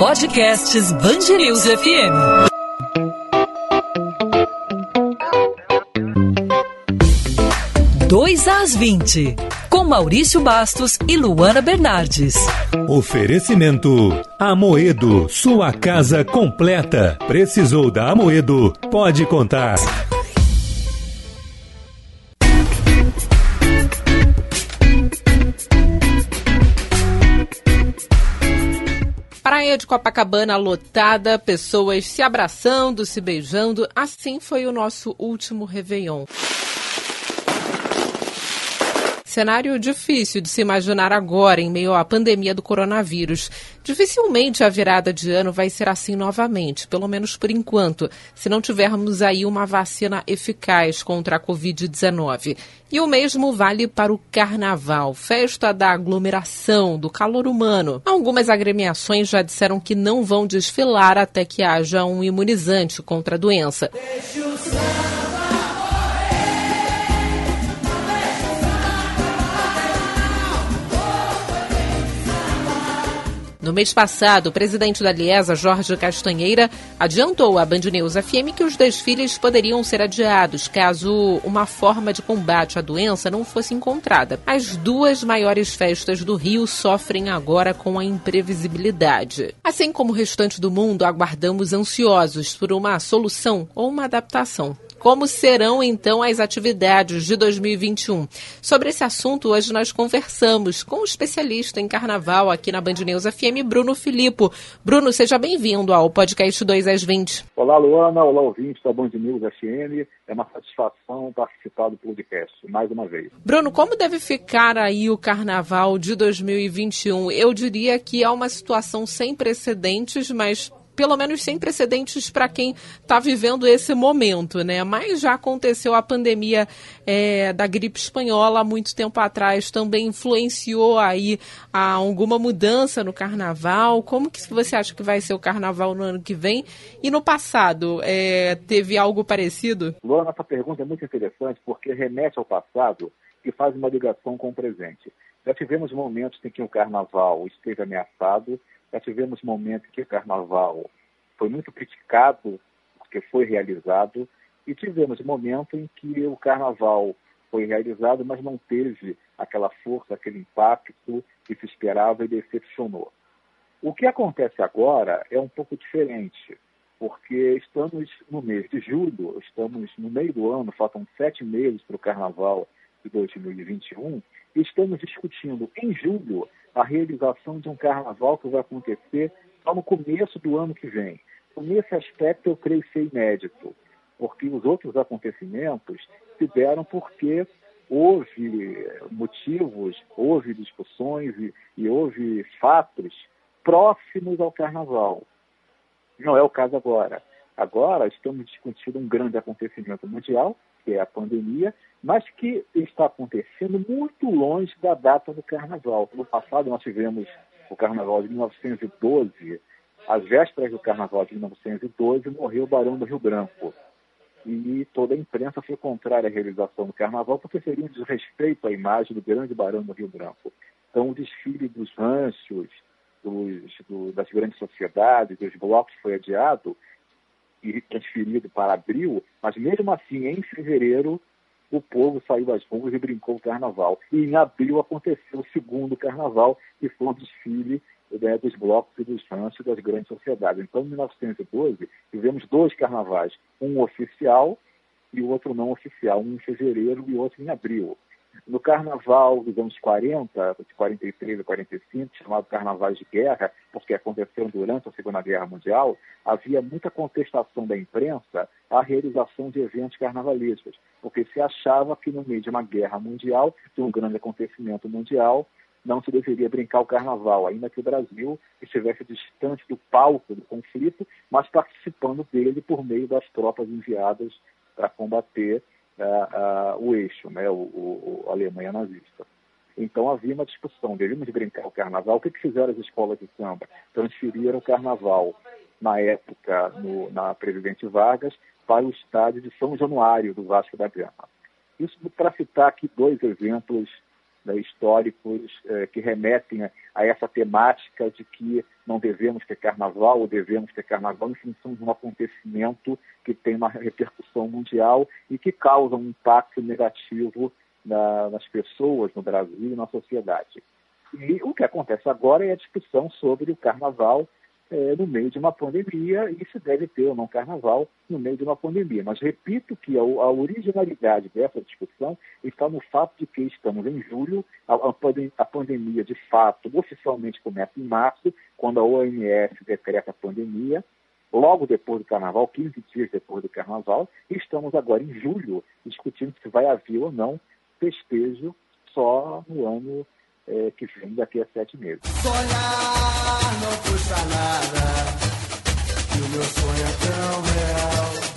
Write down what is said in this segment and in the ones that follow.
Podcasts Bangerils FM. Dois às 20, com Maurício Bastos e Luana Bernardes. Oferecimento Amoedo, sua casa completa. Precisou da Amoedo? Pode contar. Praia de Copacabana lotada, pessoas se abraçando, se beijando. Assim foi o nosso último Réveillon. Cenário difícil de se imaginar agora, em meio à pandemia do coronavírus. Dificilmente a virada de ano vai ser assim novamente, pelo menos por enquanto, se não tivermos aí uma vacina eficaz contra a Covid-19. E o mesmo vale para o carnaval, festa da aglomeração, do calor humano. Algumas agremiações já disseram que não vão desfilar até que haja um imunizante contra a doença. Deixa o No mês passado, o presidente da Liesa, Jorge Castanheira, adiantou à Band News FM que os desfiles poderiam ser adiados caso uma forma de combate à doença não fosse encontrada. As duas maiores festas do Rio sofrem agora com a imprevisibilidade. Assim como o restante do mundo, aguardamos ansiosos por uma solução ou uma adaptação. Como serão então as atividades de 2021? Sobre esse assunto, hoje nós conversamos com o um especialista em carnaval aqui na Band News FM, Bruno Filippo. Bruno, seja bem-vindo ao podcast 2 às 20. Olá, Luana. Olá, ouvintes da Band News FM. É uma satisfação participar do podcast, mais uma vez. Bruno, como deve ficar aí o carnaval de 2021? Eu diria que é uma situação sem precedentes, mas pelo menos sem precedentes para quem está vivendo esse momento, né? Mas já aconteceu a pandemia é, da gripe espanhola há muito tempo atrás, também influenciou aí a alguma mudança no carnaval. Como que você acha que vai ser o carnaval no ano que vem? E no passado, é, teve algo parecido? Luana, essa pergunta é muito interessante porque remete ao passado e faz uma ligação com o presente. Já tivemos momentos em que o carnaval esteve ameaçado já tivemos momentos que o carnaval foi muito criticado porque foi realizado e tivemos momentos em que o carnaval foi realizado, mas não teve aquela força, aquele impacto que se esperava e decepcionou. O que acontece agora é um pouco diferente, porque estamos no mês de julho, estamos no meio do ano, faltam sete meses para o carnaval de 2021, e estamos discutindo em julho a realização de um carnaval que vai acontecer só no começo do ano que vem. Então, nesse aspecto, eu creio ser inédito, porque os outros acontecimentos se deram porque houve motivos, houve discussões e, e houve fatos próximos ao carnaval. Não é o caso agora. Agora estamos discutindo um grande acontecimento mundial, que é a pandemia, mas que está acontecendo muito longe da data do carnaval. No passado, nós tivemos o carnaval de 1912. Às vésperas do carnaval de 1912, morreu o Barão do Rio Branco. E toda a imprensa foi contrária à realização do carnaval, porque seria um desrespeito à imagem do grande Barão do Rio Branco. Então, o desfile dos ranchos, dos, do, das grandes sociedades, dos blocos foi adiado e transferido para abril, mas mesmo assim, em fevereiro, o povo saiu às ruas e brincou o carnaval. E em abril aconteceu o segundo carnaval, que foi o desfile né, dos blocos e dos ranchos das grandes sociedades. Então, em 1912, tivemos dois carnavais, um oficial e o outro não oficial, um em fevereiro e outro em abril. No carnaval dos anos 40, de 43 a 45, chamado Carnavais de Guerra, porque aconteceu durante a Segunda Guerra Mundial, havia muita contestação da imprensa à realização de eventos carnavalescos, porque se achava que no meio de uma guerra mundial, de um grande acontecimento mundial, não se deveria brincar o carnaval, ainda que o Brasil estivesse distante do palco do conflito, mas participando dele por meio das tropas enviadas para combater uh, uh, o eixo, né, o, o, a Alemanha nazista. Então havia uma discussão, devíamos brincar o carnaval. O que, que fizeram as escolas de samba? Transferiram o carnaval, na época, no, na Presidente Vargas, para o estádio de São Januário, do Vasco da Gama. Isso para citar aqui dois exemplos né, históricos eh, que remetem a, a, essa temática de que não devemos ter carnaval ou devemos ter carnaval em função de um acontecimento que tem uma repercussão mundial e que causa um impacto negativo na, nas pessoas no Brasil e na sociedade. E o que acontece agora é a discussão sobre o carnaval é, no meio de uma pandemia e se deve ter ou não carnaval no meio de uma pandemia. Mas repito que a, a originalidade dessa discussão está no fato de que estamos em julho, a, a, pandemia de fato oficialmente começa em março, quando a OMS decreta a pandemia, logo depois do carnaval, 15 dias depois do carnaval, e estamos agora em julho discutindo se vai haver ou não festejo só no ano é, que vem daqui a sete meses. Sonhar não custa nada, o meu sonho é tão real.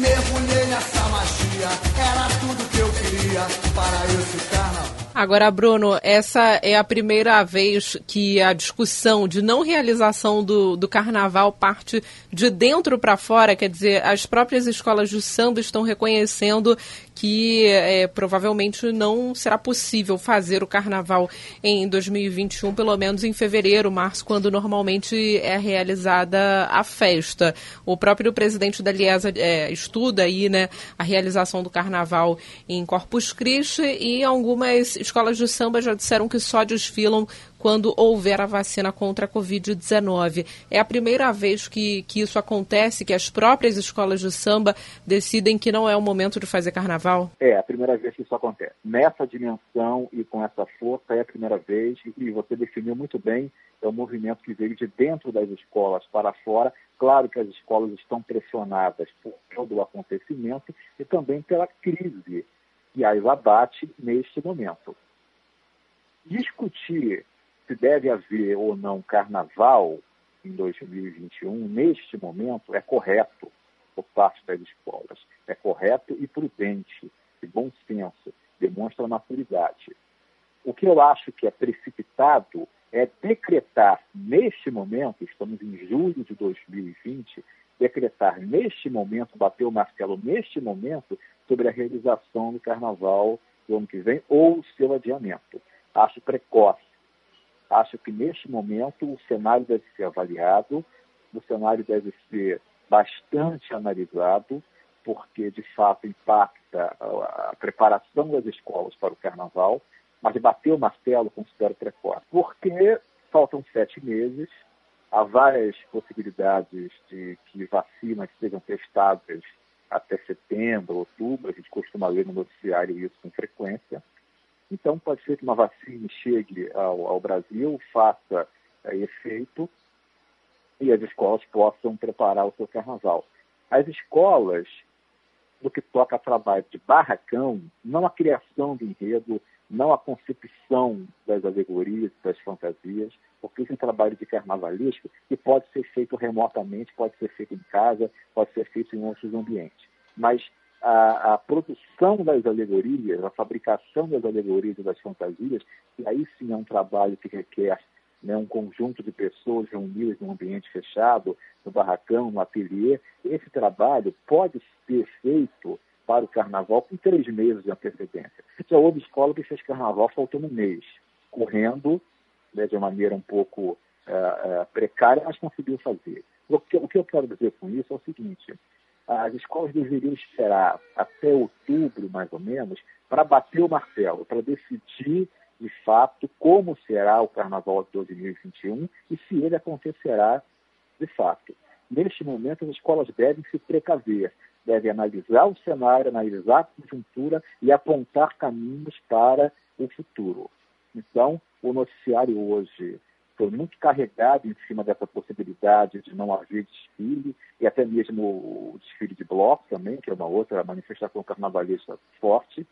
Mergulhei nessa magia, era tudo que eu queria para esse carnaval. Agora, Bruno, essa é a primeira vez que a discussão de não realização do, do carnaval parte de dentro para fora, quer dizer, as próprias escolas de samba estão reconhecendo que é, provavelmente não será possível fazer o carnaval em 2021, pelo menos em fevereiro, março, quando normalmente é realizada a festa. O próprio presidente da Liesa é, estuda aí né, a realização do carnaval em Corpus Christi e algumas escolas de samba já disseram que só desfilam quando houver a vacina contra a Covid-19. É a primeira vez que, que isso acontece, que as próprias escolas de samba decidem que não é o momento de fazer carnaval? É, a primeira vez que isso acontece. Nessa dimensão e com essa força é a primeira vez, e você definiu muito bem, é um movimento que veio de dentro das escolas para fora. Claro que as escolas estão pressionadas por todo o acontecimento e também pela crise que as abate neste momento discutir se deve haver ou não carnaval em 2021, neste momento, é correto por parte das escolas. É correto e prudente, de bom senso, demonstra maturidade. O que eu acho que é precipitado é decretar neste momento, estamos em julho de 2020, decretar neste momento, bater o martelo neste momento, sobre a realização do carnaval do ano que vem ou o seu adiamento acho precoce. Acho que neste momento o cenário deve ser avaliado, o cenário deve ser bastante analisado, porque de fato impacta a preparação das escolas para o carnaval, mas bater o martelo considero precoce, porque faltam sete meses, há várias possibilidades de que vacinas sejam testadas até setembro, outubro, a gente costuma ler no noticiário isso com frequência. Então, pode ser que uma vacina chegue ao, ao Brasil, faça é, efeito e as escolas possam preparar o seu carnaval. As escolas, no que toca a trabalho de barracão, não a criação de enredo, não a concepção das alegorias, das fantasias, porque isso é um trabalho de carnavalesco que pode ser feito remotamente, pode ser feito em casa, pode ser feito em outros ambientes. Mas a, a, produção das alegorias, a fabricação das alegorias e das fantasias, e aí sim é um trabalho que requer né, um conjunto de pessoas reunidas num ambiente fechado, no barracão, no ateliê. Esse trabalho pode ser feito para o carnaval com três meses de antecedência. Já houve escola que fez carnaval faltando um mês, correndo né, de maneira um pouco é, é, precária, mas conseguiu fazer. O que, o que eu quero dizer com isso é o seguinte: as escolas deveriam esperar até outubro, mais ou menos, para bater o martelo, para decidir de fato como será o Carnaval de 2021 e se ele acontecerá de fato. Neste momento, as escolas devem se precaver, devem analisar o cenário, analisar a conjuntura e apontar caminhos para o futuro. Então, o noticiário hoje foi muito carregado em cima dessa possibilidade de não haver desfile, e até mesmo o desfile de bloco também, que é uma outra manifestação carnavalesca forte.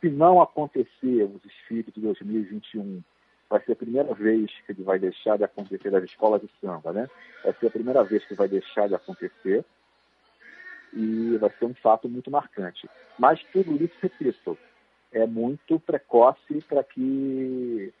Se não acontecer o desfile de 2021, vai ser a primeira vez que ele vai deixar de acontecer das escolas de samba, né? Vai ser a primeira vez que vai deixar de acontecer e vai ser um fato muito marcante. Mas tudo isso, repito, é muito precoce para que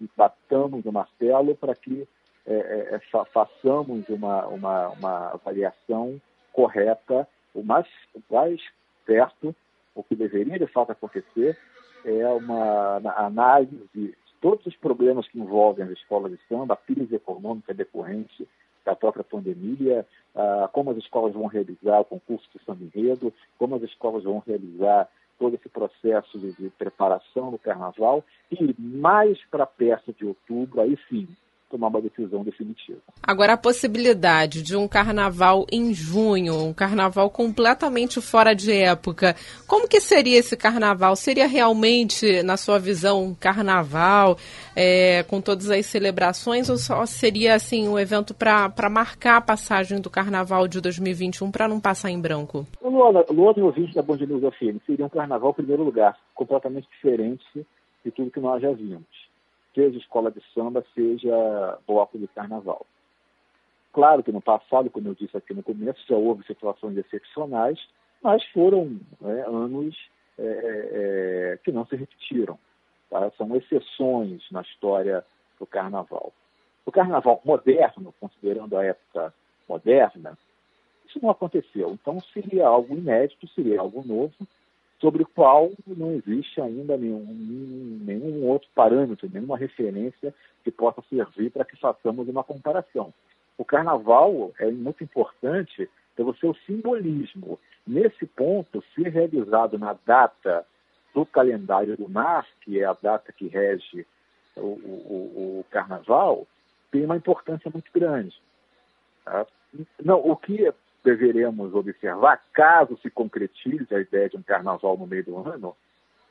e batamos o martelo para que é, é, é façamos uma, uma, uma avaliação correta, o mais, o mais perto O que deveria, de fato, acontecer é uma análise de todos os problemas que envolvem as escolas de samba, a crise econômica decorrente da própria pandemia, ah, como as escolas vão realizar o concurso de samba enredo, como as escolas vão realizar todo esse processo de, de preparação do carnaval e mais para perto de outubro, aí sim, tomar uma decisão definitiva. Agora, a possibilidade de um carnaval em junho, um carnaval completamente fora de época, como que seria esse carnaval? Seria realmente, na sua visão, um carnaval é, com todas as celebrações ou só seria assim um evento para marcar a passagem do carnaval de 2021 para não passar em branco? Luana, Luana e ouvinte da Band News FM, seria um carnaval, em primeiro lugar, completamente diferente de tudo que nós já vimos seja escola de samba, seja bloco de carnaval. Claro que no passado, como eu disse aqui no começo, já houve situações excepcionais, mas foram né, anos é, é, é, que não se repetiram. Tá? São exceções na história do carnaval. O carnaval moderno, considerando a época moderna, isso não aconteceu. Então seria algo inédito, seria algo novo, sobre o qual não existe ainda nenhum, nenhum outro parâmetro, nenhuma referência que possa servir para que façamos uma comparação. O carnaval é muito importante pelo seu simbolismo. Nesse ponto, ser realizado na data do calendário lunar, que é a data que rege o, o, o carnaval, tem uma importância muito grande. Tá? Não, o que deveremos observar, caso se concretize a ideia de um carnaval no meio do ano,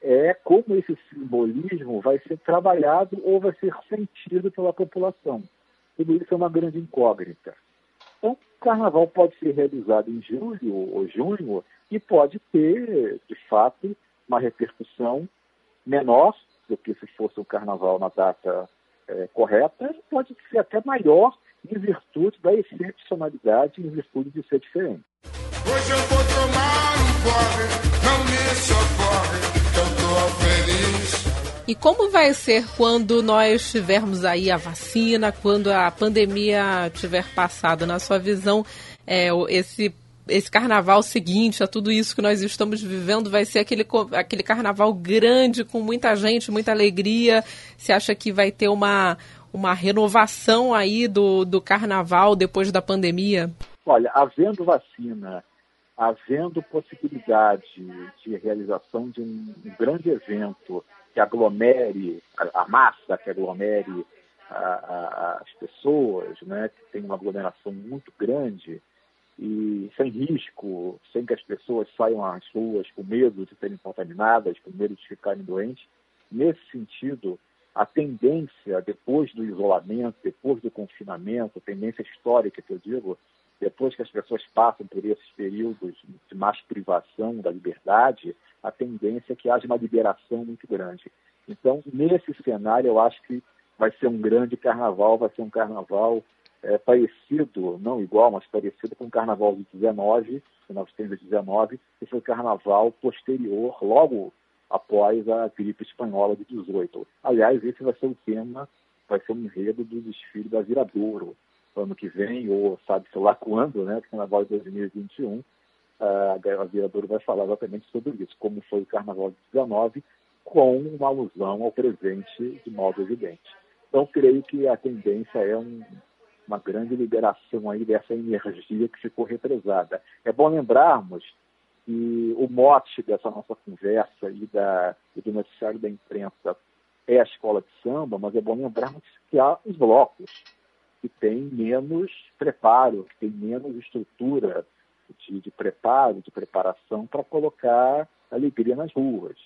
é como esse simbolismo vai ser trabalhado ou vai ser sentido pela população. Tudo isso é uma grande incógnita. Então, o carnaval pode ser realizado em julho ou junho e pode ter, de fato, uma repercussão menor do que se fosse o carnaval na data é, correta, pode ser até maior em virtude da excepcionalidade, em virtude de ser diferente. Hoje eu vou tomar um corre, não me socorre, eu tô feliz. E como vai ser quando nós tivermos aí a vacina, quando a pandemia tiver passado? Na sua visão, é, esse esse carnaval seguinte a tudo isso que nós estamos vivendo vai ser aquele, aquele carnaval grande, com muita gente, muita alegria? Você acha que vai ter uma, uma renovação aí do, do carnaval depois da pandemia? Olha, havendo vacina, havendo possibilidade de realização de um, grande evento que aglomere a, a massa, que aglomere a, a, as pessoas, né, que tem uma aglomeração muito grande e sem risco, sem que as pessoas saiam às ruas com medo de serem contaminadas, com medo de ficarem doentes. Nesse sentido, a tendência, depois do isolamento, depois do confinamento, tendência histórica que eu digo, depois que as pessoas passam por esses períodos de mais privação da liberdade, a tendência é que haja uma liberação muito grande. Então, nesse cenário, eu acho que vai ser um grande carnaval, vai ser um carnaval é, parecido, não igual, mas parecido com o carnaval de 19, 1919, que foi o carnaval posterior, logo após a gripe espanhola de 18. Aliás, esse vai ser o tema, vai ser o enredo do desfile da Viradouro, ano que vem, ou sabe-se lá quando, né, Carnaval de 2021, a Viradouro vai falar exatamente sobre isso, como foi o Carnaval de 19, com uma alusão ao presente de modo evidente. Então, creio que a tendência é um, uma grande liberação aí dessa energia que ficou represada. É bom lembrarmos e o mote dessa nossa conversa e, da, e do noticiário da imprensa é a escola de samba, mas é bom lembrarmos que há os blocos que têm menos preparo, que têm menos estrutura de, de preparo, de preparação para colocar alegria nas ruas.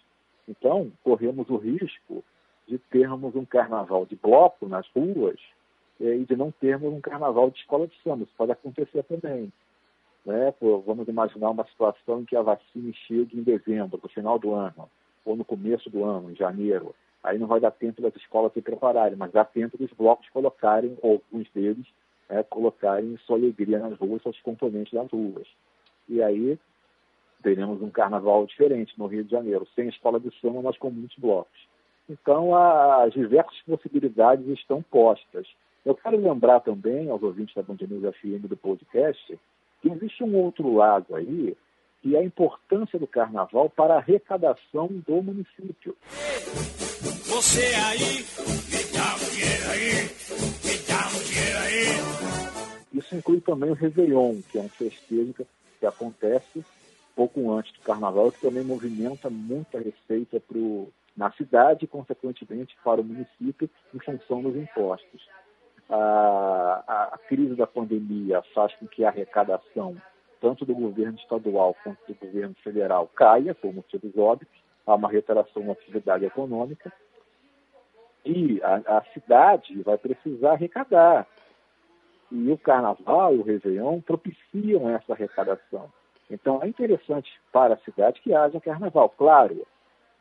Então, corremos o risco de termos um carnaval de bloco nas ruas eh, e de não termos um carnaval de escola de samba. Isso pode acontecer também. Né? Vamos imaginar uma situação em que a vacina chegue em dezembro, no final do ano, ou no começo do ano, em janeiro. Aí não vai dar tempo das escolas se prepararem, mas dá tempo dos blocos colocarem, ou alguns deles, é, colocarem sua alegria nas ruas, seus componentes nas ruas. E aí teremos um carnaval diferente no Rio de Janeiro, sem escola de samba, mas com muitos blocos. Então, as diversas possibilidades estão postas. Eu quero lembrar também aos ouvintes da Band News FM do podcast que existe um outro lado aí e a importância do carnaval para a arrecadação do município. Você aí, me dá um dinheiro aí, me dá um dinheiro aí. Isso inclui também o Réveillon, que é um festejo que acontece pouco antes do carnaval, que também movimenta muita receita pro, na cidade e, consequentemente, para o município, em função dos impostos. A, a, crise da pandemia faz com que a arrecadação tanto do governo estadual quanto do governo federal caia, por motivos óbvios, há uma retração na atividade econômica, e a, a, cidade vai precisar arrecadar. E o carnaval o Réveillon propiciam essa arrecadação. Então é interessante para a cidade que haja carnaval. Claro,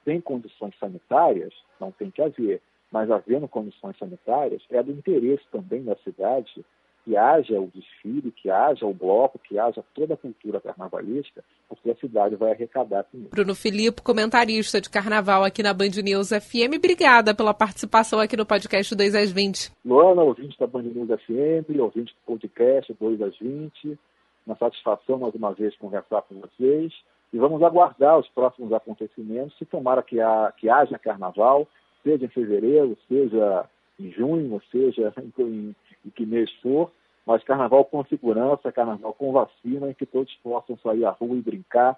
tem condições sanitárias, não tem que haver, mas havendo condições sanitárias, é do interesse também da cidade que haja o desfile, que haja o bloco, que haja toda a cultura carnavalística, porque a cidade vai arrecadar com isso. Bruno Filipe, comentarista de carnaval aqui na Band News FM, obrigada pela participação aqui no podcast 2 às 20. Luana, ouvinte da Band News FM, ouvinte do podcast 2 às 20, uma satisfação mais uma vez conversar com vocês e vamos aguardar os próximos acontecimentos, se tomara que, que haja carnaval, seja em fevereiro, seja em junho, seja em, em que mês for, mas carnaval com segurança, carnaval com vacina, em que todos possam sair à rua e brincar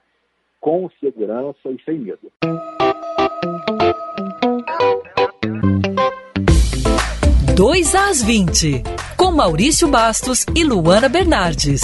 com segurança e sem medo. Dois às 20, com Maurício Bastos e Luana Bernardes.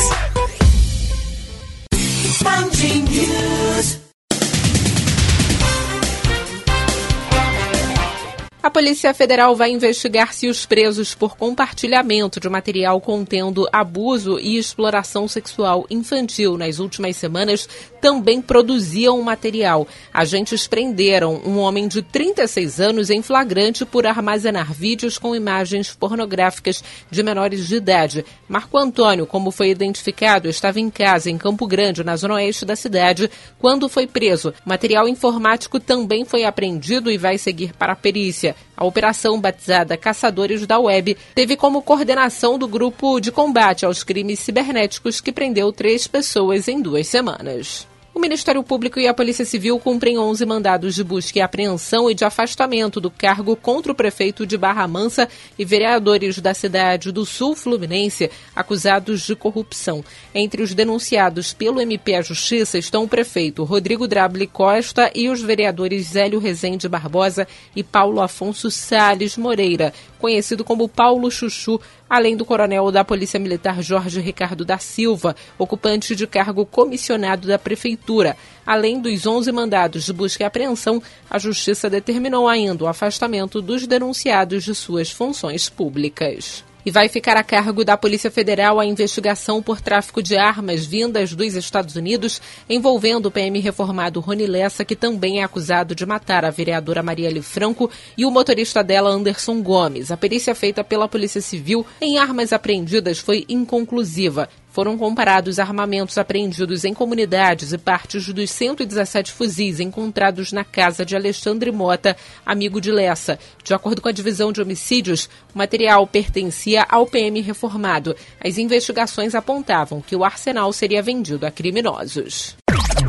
Polícia Federal vai investigar se os presos por compartilhamento de material contendo abuso e exploração sexual infantil nas últimas semanas também produziam material. Agentes prenderam um homem de 36 anos em flagrante por armazenar vídeos com imagens pornográficas de menores de idade. Marco Antônio, como foi identificado, estava em casa em Campo Grande, na zona oeste da cidade, quando foi preso. Material informático também foi apreendido e vai seguir para a perícia. A operação batizada Caçadores da Web teve como coordenação do grupo de combate aos crimes cibernéticos que prendeu três pessoas em duas semanas. O Ministério Público e a Polícia Civil cumprem 11 mandados de busca e apreensão e de afastamento do cargo contra o prefeito de Barra Mansa e vereadores da cidade do Sul Fluminense acusados de corrupção. Entre os denunciados pelo MP à Justiça estão o prefeito Rodrigo Drable Costa e os vereadores Zélio Rezende Barbosa e Paulo Afonso Sales Moreira, conhecido como Paulo Chuchu, além do coronel da Polícia Militar Jorge Ricardo da Silva, ocupante de cargo comissionado da Prefeitura. Além dos 11 mandados de busca e apreensão, a Justiça determinou ainda o afastamento dos denunciados de suas funções públicas e vai ficar a cargo da Polícia Federal a investigação por tráfico de armas vindas dos Estados Unidos, envolvendo o PM reformado Rony Lessa, que também é acusado de matar a vereadora Marielle Franco e o motorista dela, Anderson Gomes. A perícia feita pela Polícia Civil em armas apreendidas foi inconclusiva foram comparados armamentos apreendidos em comunidades e partes dos 117 fuzis encontrados na casa de Alexandre Mota, amigo de Lessa. De acordo com a divisão de homicídios, o material pertencia ao PM reformado. As investigações apontavam que o arsenal seria vendido a criminosos.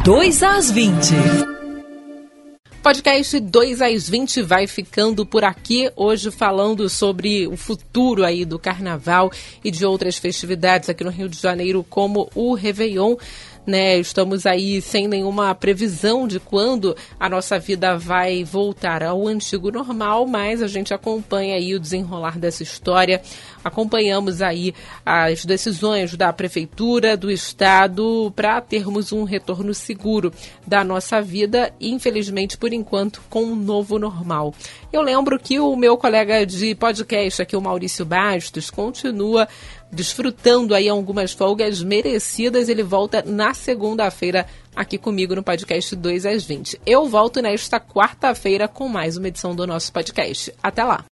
2 às 20 podcast 2 às 20 vai ficando por aqui, hoje falando sobre o futuro aí do carnaval e de outras festividades aqui no Rio de Janeiro, como o Réveillon né? Estamos aí sem nenhuma previsão de quando a nossa vida vai voltar ao antigo normal, mas a gente acompanha aí o desenrolar dessa história. Acompanhamos aí as decisões da prefeitura, do estado para termos um retorno seguro da nossa vida, infelizmente por enquanto com um novo normal. Eu lembro que o meu colega de podcast aqui, o Maurício Bastos, continua desfrutando aí algumas folgas merecidas. Ele volta na segunda-feira aqui comigo no podcast 2 às 20. Eu volto nesta quarta-feira com mais uma edição do nosso podcast. Até lá!